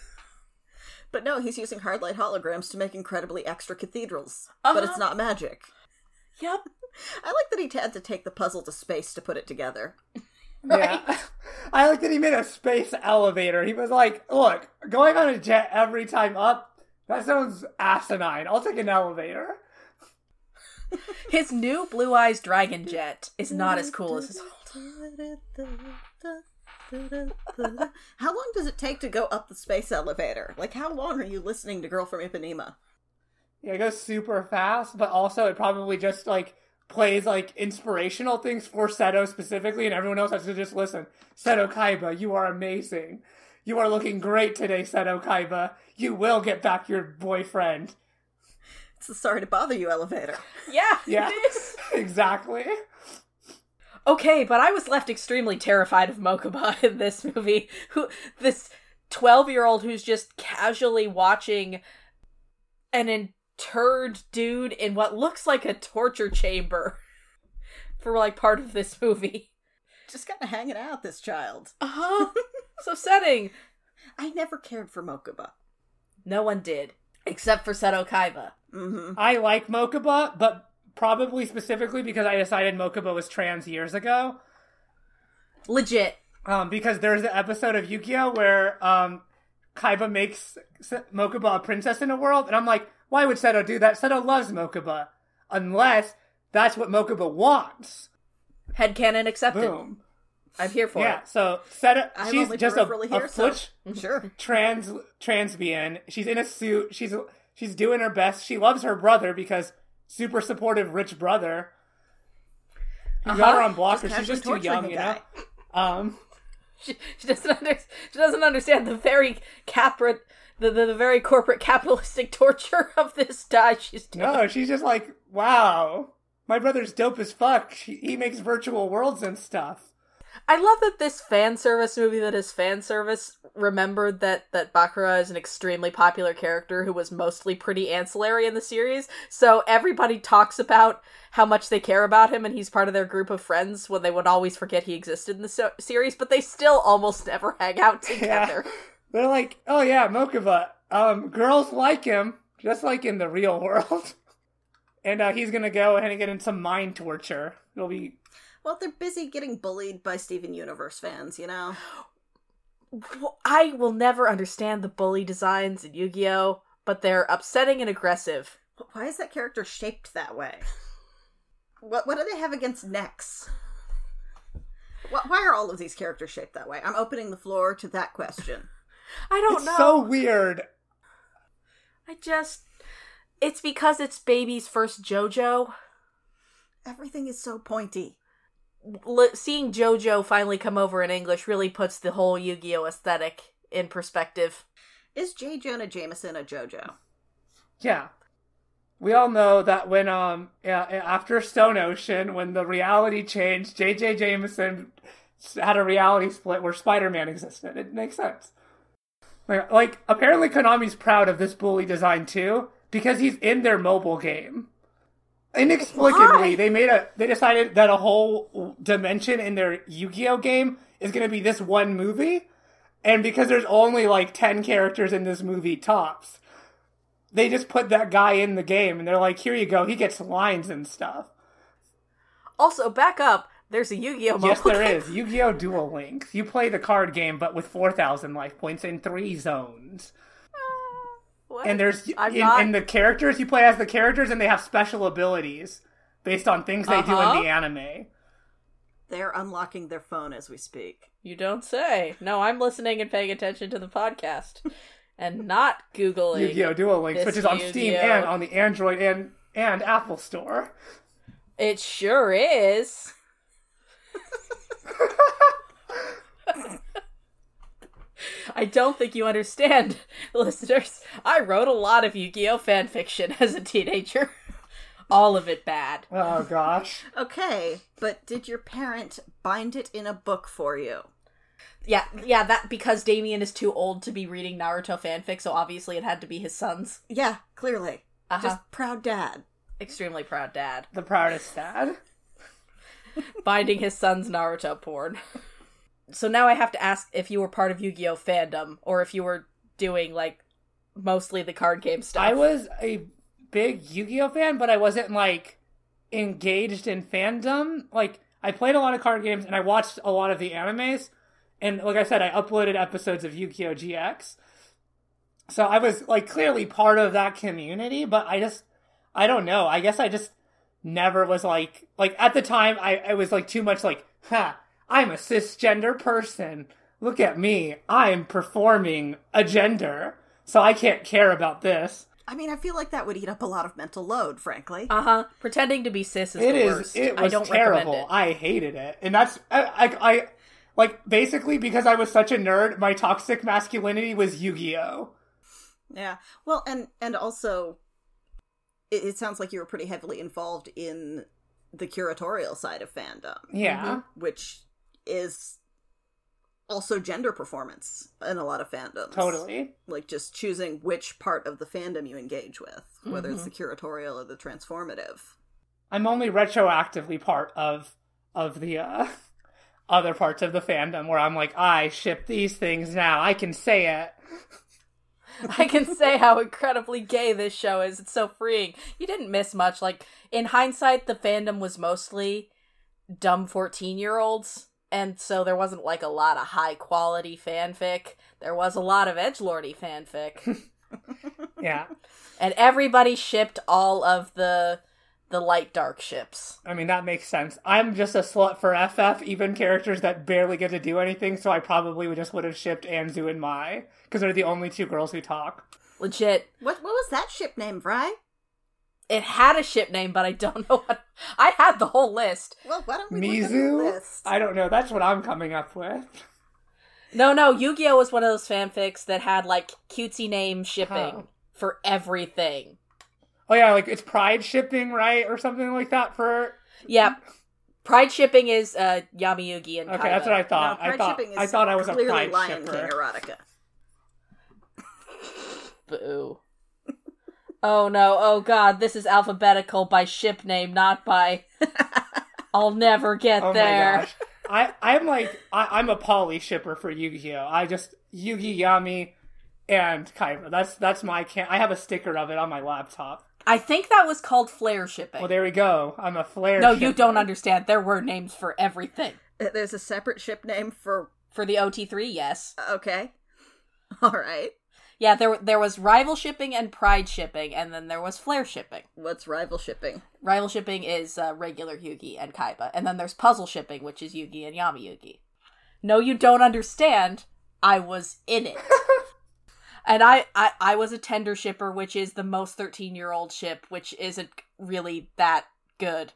But no, he's using hard light holograms to make incredibly extra cathedrals. But Uh-huh. it's not magic. Yep. I like that he had to take the puzzle to space to put it together. Yeah. I like that he made a space elevator. He was like, look, going on a jet every time up, that sounds asinine. I'll take an elevator. His new blue eyes dragon jet is not as cool as his old. How long does it take to go up the space elevator? Like, how long are you listening to Girl from Ipanema? Yeah, it goes super fast, but also it probably just like plays like inspirational things for Seto specifically, and everyone else has to just listen. Seto Kaiba, you are amazing. You are looking great today, Seto Kaiba. You will get back your boyfriend. It's the sorry to bother you elevator. Yeah, Yeah. it is. exactly. Okay, but I was left extremely terrified of Mokuba in this movie. Who this twelve-year-old who's just casually watching an interred dude in what looks like a torture chamber for like part of this movie. Just kind of hanging out, this child. Uh huh. so upsetting. I never cared for Mokuba. No one did except for Seto Kaiba. Mm-hmm. I like Mokuba, but probably specifically because I decided Mokuba was trans years ago. Legit. Um, because there's the episode of Yu-Gi-Oh where um, Kaiba makes Mokuba a princess in a world, and I'm like, why would Seto do that? Seto loves Mokuba, unless that's what Mokuba wants. Headcanon accepted. Boom. I'm here for Yeah. it. Yeah, so Seto, I'm she's only just a, peripherally a here, so- Sure. trans transbian. She's in a suit. She's she's doing her best. She loves her brother because super supportive rich brother. You got her on blocker. She's just too young, you know. Um. She, she doesn't under, she doesn't understand the very capra the, the, the very corporate capitalistic torture of this die she's doing. No, she's just like, wow, my brother's dope as fuck. He, he makes virtual worlds and stuff. I love that this fan service movie that is fan service remembered that that Bakura is an extremely popular character who was mostly pretty ancillary in the series. So everybody talks about how much they care about him and he's part of their group of friends when they would always forget he existed in the so- series, but they still almost never hang out together. They're like, oh yeah, Mokuba. Um, girls like him, just like in the real world. and uh, he's gonna go ahead and get into mind torture. It'll be Well, they're busy getting bullied by Steven Universe fans, you know? I will never understand the bully designs in Yu-Gi-Oh, but they're upsetting and aggressive. Why is that character shaped that way? What what do they have against necks? Wh- Why are all of these characters shaped that way? I'm opening the floor to that question. I don't it's know. so weird. I just it's because it's baby's first JoJo. Everything is so pointy. L- seeing JoJo finally come over in English really puts the whole Yu-Gi-Oh aesthetic in perspective. Is J. Jonah Jameson a JoJo? Yeah. We all know that when um yeah, after Stone Ocean, when the reality changed, J.J. Jameson had a reality split where Spider-Man existed. It makes sense. Like, like apparently Konami's proud of this bully design too because he's in their mobile game. Inexplicably, Why? they made a they decided that a whole dimension in their Yu-Gi-Oh game is going to be this one movie, and because there's only like 10 characters in this movie tops, they just put that guy in the game and they're like, here you go, he gets lines and stuff. Also, back up. There's a Yu-Gi-Oh mobile Yes, there is. Yu Gi Oh! Duel Links. You play the card game, but with 4,000 life points in three zones. What? And there's, in, not- in the characters, you play as the characters and they have special abilities based on things they do Uh-huh. in the anime. They're unlocking their phone as we speak. You don't say. No, I'm listening and paying attention to the podcast and not googling. Yu Gi Oh! Duel Links, this which is on Steam Yu-Gi-Oh. and on the Android and, and Apple Store. It sure is. I don't think you understand, listeners. I wrote a lot of Yu-Gi-Oh fan fiction as a teenager. All of it bad. Oh gosh. Okay, but did your parent bind it in a book for you? Yeah, yeah, that because Damien is too old to be reading Naruto fanfic, so obviously it had to be his son's. Yeah, clearly. Uh-huh. Just proud dad. Extremely proud dad. The proudest dad. Binding his son's Naruto porn. So now I have to ask if you were part of Yu-Gi-Oh fandom or if you were doing like mostly the card game stuff. I was a big Yu-Gi-Oh fan, but I wasn't like engaged in fandom. Like I played a lot of card games and I watched a lot of the animes. And like I said, I uploaded episodes of Yu-Gi-Oh GX. So I was like clearly part of that community, but I just I don't know. I guess I just never was like like at the time I, I was like too much like, ha, I'm a cisgender person. Look at me. I'm performing a gender. So I can't care about this. I mean, I feel like that would eat up a lot of mental load, frankly. Uh huh. Pretending to be cis is It the is. worst. It was I don't terrible. it. I hated it, and that's I, I, I like basically because I was such a nerd. My toxic masculinity was Yu-Gi-Oh. Yeah. Well, and and also, it, it sounds like you were pretty heavily involved in the curatorial side of fandom, Yeah, which is also gender performance in a lot of fandoms. totally. Like just choosing which part of the fandom you engage with, whether it's the curatorial or the transformative. I'm only retroactively part of of the uh, other parts of the fandom where I'm like, I ship these things now. I can say it. I can say how incredibly gay this show is. It's so freeing. You didn't miss much. Like in hindsight, the fandom was mostly dumb fourteen-year-olds, and so there wasn't like a lot of high-quality fanfic. There was a lot of edgelordy fanfic, Yeah, and everybody shipped all of the the light dark ships. I mean that makes sense. I'm just a slut for FF, even characters that barely get to do anything. So I probably would just would have shipped Anzu and Mai because they're the only two girls who talk. Legit. What what was that ship name, Fry? It had a ship name, but I don't know what. I had the whole list. Well, why don't we look at the Mizu? list? I don't know. That's what I'm coming up with. No, no, Yu Gi Oh was one of those fanfics that had like cutesy name shipping Huh. for everything. Oh yeah, like it's Pride shipping, right, or something like that for. Yep. Pride shipping is uh, Yami Yugi and Okay, that's what I thought. No, I thought shipping is I thought I was a clearly pride Lion shipper. King erotica. Boo. oh no, oh god, this is alphabetical by ship name, not by. I'll never get Oh there. my gosh. I, I'm like I, I'm a poly shipper for Yu-Gi-Oh. I just Yugi Yami and Kaiba. That's that's my can I have a sticker of it on my laptop. I think that was called flare shipping. Well there we go. I'm a flare no, you don't understand. There were names for everything. Uh, There's a separate ship name for. For the OT3, yes. Okay. All right. Yeah, there there was rival shipping and pride shipping, and then there was flare shipping. What's rival shipping? Rival shipping is uh, regular Yugi and Kaiba, and then there's puzzle shipping, which is Yugi and Yami Yugi. No, you don't understand. I was in it. and I, I I was a tender shipper, which is the most 13 year old ship, which isn't really that good.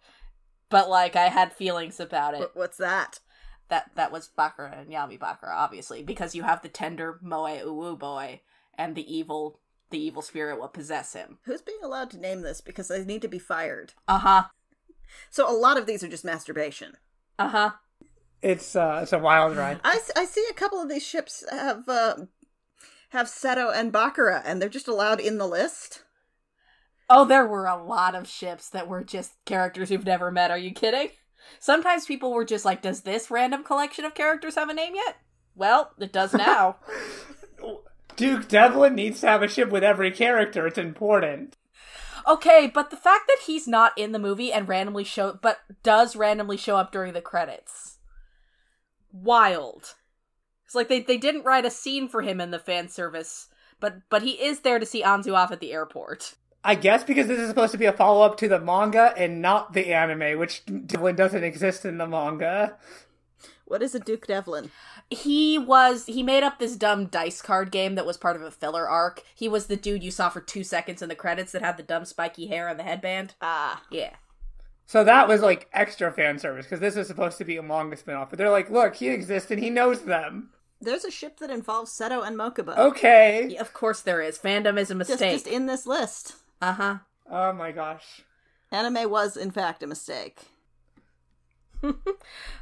But like I had feelings about it. What's that? That that was Bakura and Yami Bakura, obviously, because you have the tender Moe Uwu boy and the evil the evil spirit will possess him. Who's being allowed to name this? Because they need to be fired. Uh-huh. So a lot of these are just masturbation. Uh-huh. It's uh it's a wild ride. I, I see a couple of these ships have uh, have Seto and Bakura, and they're just allowed in the list. Oh, there were a lot of ships that were just characters you've never met. Are you kidding? Sometimes people were just like, does this random collection of characters have a name yet? Well, it does now. Duke Devlin needs to have a ship with every character. It's important. okay, but the fact that he's not in the movie and randomly show but does randomly show up during the credits. Wild. It's like they, they didn't write a scene for him in the fan service, but but he is there to see Anzu off at the airport. I guess because this is supposed to be a follow up to the manga and not the anime, which Devlin doesn't exist in the manga. What is a Duke Devlin? he was he made up this dumb dice card game that was part of a filler arc. He was the dude you saw for two seconds in the credits that had the dumb spiky hair and the headband. Ah, Yeah. So that was like extra fan service because this is supposed to be a manga spinoff. But they're like, look, he exists and he knows them. There's a ship that involves Seto and Mokuba. Okay. Yeah, Of course there is. Fandom is a mistake. just in this list. Uh huh. Oh my gosh. Anime was in fact a mistake.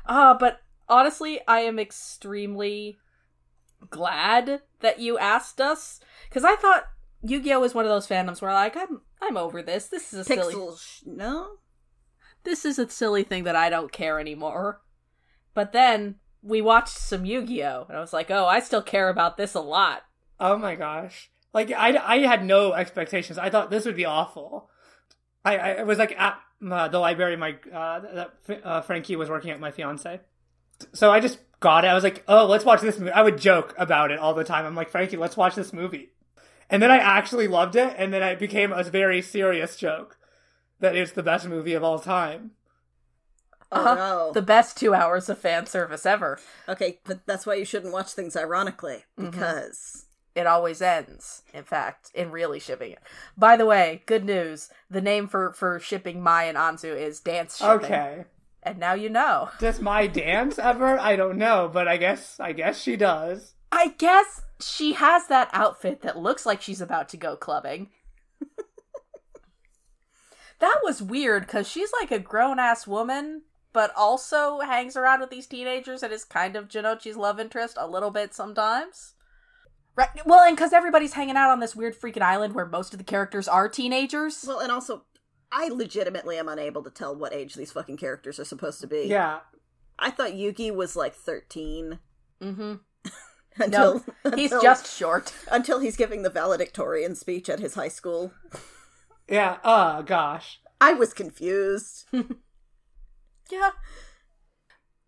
Ah, but honestly, I am extremely glad that you asked us because I thought Yu-Gi-Oh was one of those fandoms where like I'm I'm over this. This is a silly. Sh- no. this is a silly thing that I don't care anymore. But then we watched some Yu Gi Oh! and I was like, oh, I still care about this a lot. Oh my gosh. Like I, I had no expectations. I thought this would be awful. I, I was like at uh, the library. My uh, that uh, Frankie was working at my fiance, so I just got it. I was like, oh, let's watch this movie. I would joke about it all the time. I'm like, Frankie, let's watch this movie. And then I actually loved it, and then it became a very serious joke that it's the best movie of all time. Oh Uh-huh. no. The best two hours of fan service ever. Okay, but that's why you shouldn't watch things ironically Mm-hmm. because It always ends, in fact, in really shipping it. By the way, good news. The name for, for shipping Mai and Anzu is dance shipping. Okay. And now you know. Does my dance ever? I don't know, but I guess I guess she does. I guess she has that outfit that looks like she's about to go clubbing. that was weird because she's like a grown ass woman, but also hangs around with these teenagers and is kind of Jonouchi's love interest a little bit sometimes. Right. Well, and because everybody's hanging out on this weird freaking island where most of the characters are teenagers. well, and also I legitimately am unable to tell what age these fucking characters are supposed to be. Yeah. I thought Yugi was like 13 mm-hmm. until No, he's just short. until he's giving the valedictorian speech at his high school. Yeah. Oh gosh. I was confused. Yeah.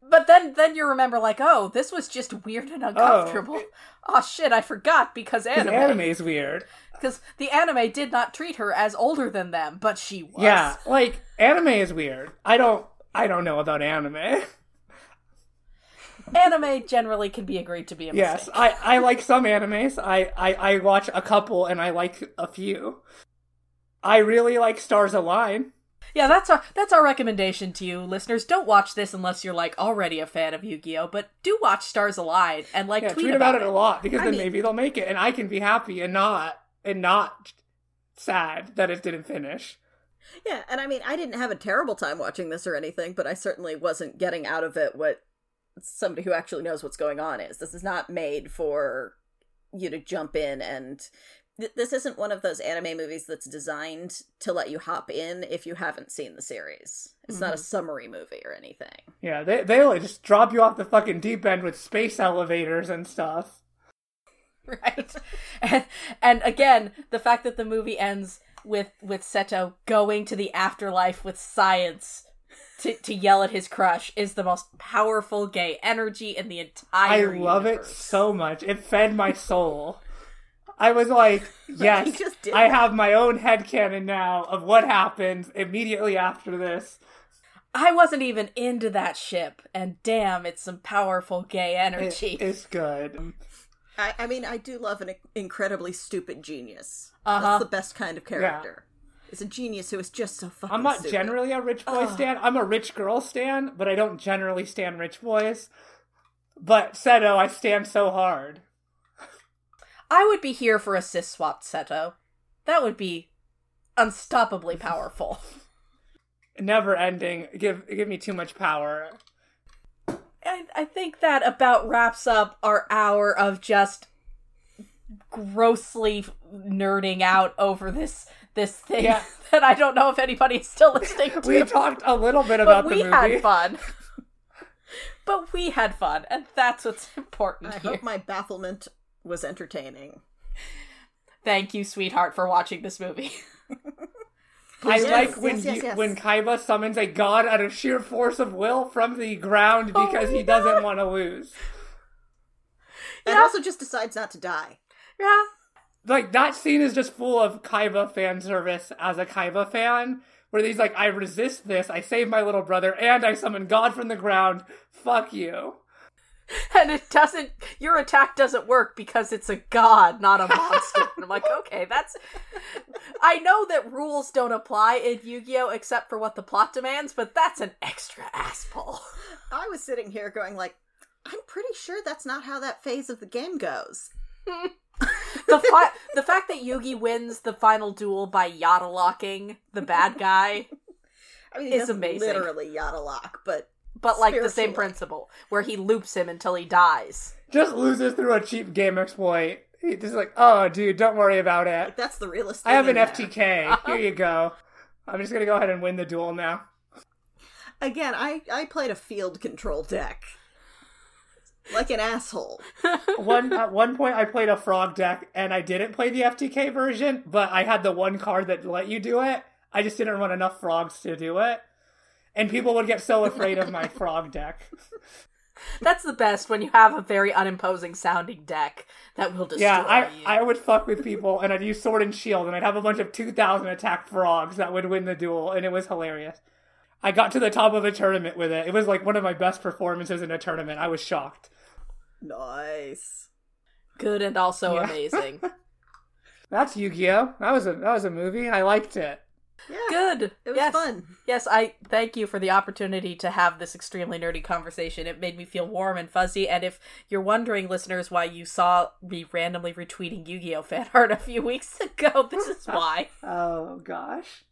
But then then you remember like, oh, this was just weird and oh. uncomfortable. Oh, shit, I forgot because anime. anime is weird. Because the anime did not treat her as older than them, but she was. Yeah, like anime is weird. I don't I don't know about anime. Anime generally can be agreed to be a mistake. yes, I I like some animes. I, I I watch a couple and I like a few. I really like Stars Align. Yeah, that's our that's our recommendation to you, listeners. Don't watch this unless you're like already a fan of Yu-Gi-Oh, but do watch Stars Align and like Yeah, tweet, tweet about it a lot because I then mean- maybe they'll make it and I can be happy and not and not sad that it didn't finish. Yeah, and I mean, I didn't have a terrible time watching this or anything, but I certainly wasn't getting out of it what somebody who actually knows what's going on is. This is not made for you to jump in and th- this isn't one of those anime movies that's designed to let you hop in if you haven't seen the series. It's not a mm-hmm. summary movie or anything. Yeah, they they like just drop you off the fucking deep end with space elevators and stuff. right and, and again the fact that the movie ends with with seto going to the afterlife with science to, to yell at his crush is the most powerful gay energy in the entire. I love it so much. It fed my soul. I was like, yes, just I have my own head headcanon now of what happens immediately after this. i wasn't even into that ship and damn it's some powerful gay It- energy it's good. I, I mean, I do love an incredibly stupid genius. Uh-huh. That's the best kind of character. It's a genius who is just so fucking I'm not stupid. generally a rich boy stan. I'm a rich girl stan, but I don't generally stand rich boys. But Seto, I stand so hard. I would be here for a cis swapped seto that would be unstoppably powerful Never ending. Give give me too much power. I, I think that about wraps up our hour of just grossly nerding out over this this thing Yeah. that I don't know if anybody's still listening to. We talked a little bit about but the we movie. had fun. but we had fun, and that's what's important I here. hope my bafflement was entertaining. Thank you, sweetheart, for watching this movie. I Yes, like when yes, yes, you- when Kaiba summons a god out of sheer force of will from the ground Oh because my he doesn't want to lose. And Yeah. also just decides not to die. yeah. Like that scene is just full of Kaiba fan service as a Kaiba fan, where he's like, "I resist this. I save my little brother, and I summon God from the ground. Fuck you." And it doesn't, your attack doesn't work because it's a god, not a monster. and I'm like, okay, that's. I know that rules don't apply in Yu Gi Oh! except for what the plot demands, but that's an extra ass pull. I was sitting here going like, I'm pretty sure that's not how that phase of the game goes. the fi- the fact that Yugi wins the final duel by Yata locking the bad guy, I mean, It's amazing. literally Yata lock, but but like the same principle, where he loops him until he dies. Just loses through a cheap game exploit. He's just like, "Oh, dude, don't worry about it. that's the realest. I have an in there. FTK. Here you go. I'm just gonna go ahead and win the duel now." Again, I I played a field control deck, like an asshole. one at one point I played a frog deck and I didn't play the FTK version, but I had the one card that let you do it. I just didn't run enough frogs to do it. And people would get so afraid of my frog deck. That's the best when you have a very unimposing sounding deck that will destroy Yeah, I, you. I would fuck with people and I'd use sword and shield and I'd have a bunch of 2000 attack frogs that would win the duel and it was hilarious. I got to the top of a tournament with it. It was like one of my best performances in a tournament. I was shocked. Nice. Good and also Yeah. amazing. That's Yu-Gi-Oh. That was a that was a movie. I liked it. Yeah, Good. it was yes. fun. Yes, I thank you for the opportunity to have this extremely nerdy conversation. It made me feel warm and fuzzy. And if you're wondering, listeners, why you saw me randomly retweeting Yu Gi Oh fan art a few weeks ago, this is why. Oh gosh.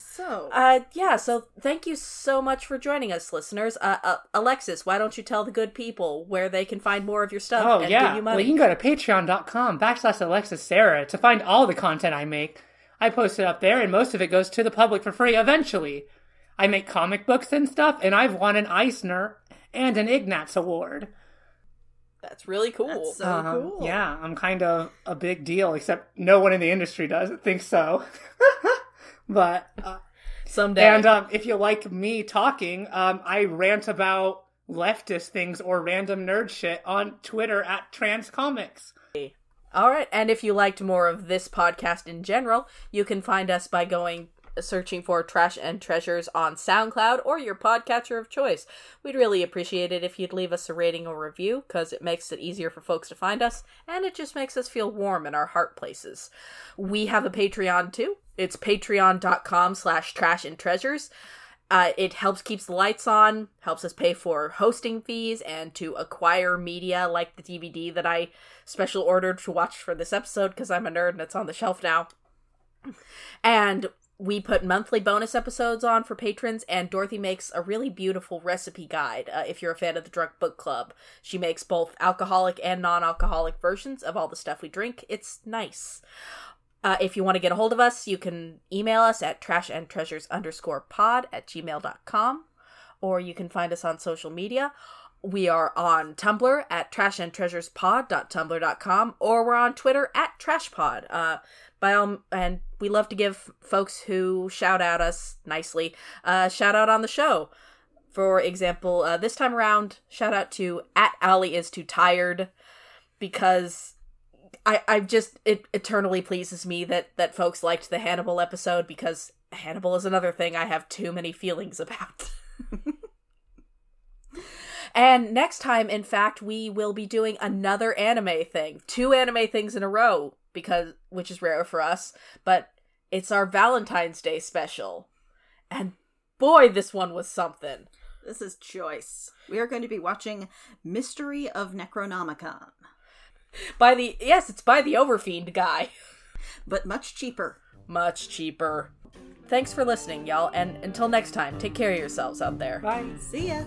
So, Uh, yeah. So thank you so much for joining us, listeners. Uh, uh Alexis, why don't you tell the good people where they can find more of your stuff Oh and yeah. give you Well, you can go to patreon.com backslash Alexis Sarah to find all the content I make. I post it up there, and most of it goes to the public for free eventually. I make comic books and stuff, and I've won an Eisner and an Ignatz Award. That's really cool. That's so Uh-huh. cool. Yeah, I'm kind of a big deal, except no one in the industry does think so. but uh, Someday. and um, if you like me talking, um, I rant about leftist things or random nerd shit on Twitter at Transcomics. All right, and if you liked more of this podcast in general, you can find us by going searching for Trash and Treasures on SoundCloud or your podcatcher of choice. We'd really appreciate it if you'd leave us a rating or review because it makes it easier for folks to find us and it just makes us feel warm in our heart places. We have a Patreon too. It's patreon.com slash trash and treasures. Uh, it helps keeps the lights on, helps us pay for hosting fees and to acquire media like the DVD that I special ordered to watch for this episode because I'm a nerd and it's on the shelf now. And we put monthly bonus episodes on for patrons, and Dorothy makes a really beautiful recipe guide. Uh, if you're a fan of the Drunk Book Club, she makes both alcoholic and non alcoholic versions of all the stuff we drink. It's nice. Uh, if you want to get a hold of us, you can email us at trashandtreasures underscore pod at gmail.com, or you can find us on social media. We are on Tumblr at trashandtreasurespod.tumblr.com, or we're on Twitter at trashpod. Uh, by all, and we love to give folks who shout out us nicely uh, shout out on the show. For example, uh, this time around, shout out to at Allie is too tired because I I just it eternally pleases me that that folks liked the Hannibal episode because Hannibal is another thing I have too many feelings about. and next time, in fact, we will be doing another anime thing, two anime things in a row because which is rare for us, but it's our Valentine's Day special. And boy, this one was something. This is choice. We are going to be watching Mystery of Necronomicon, by the yes, it's by the Overfiend guy. But much cheaper. Much cheaper. Thanks for listening, y'all, and until next time, take care of yourselves out there. Bye. See ya.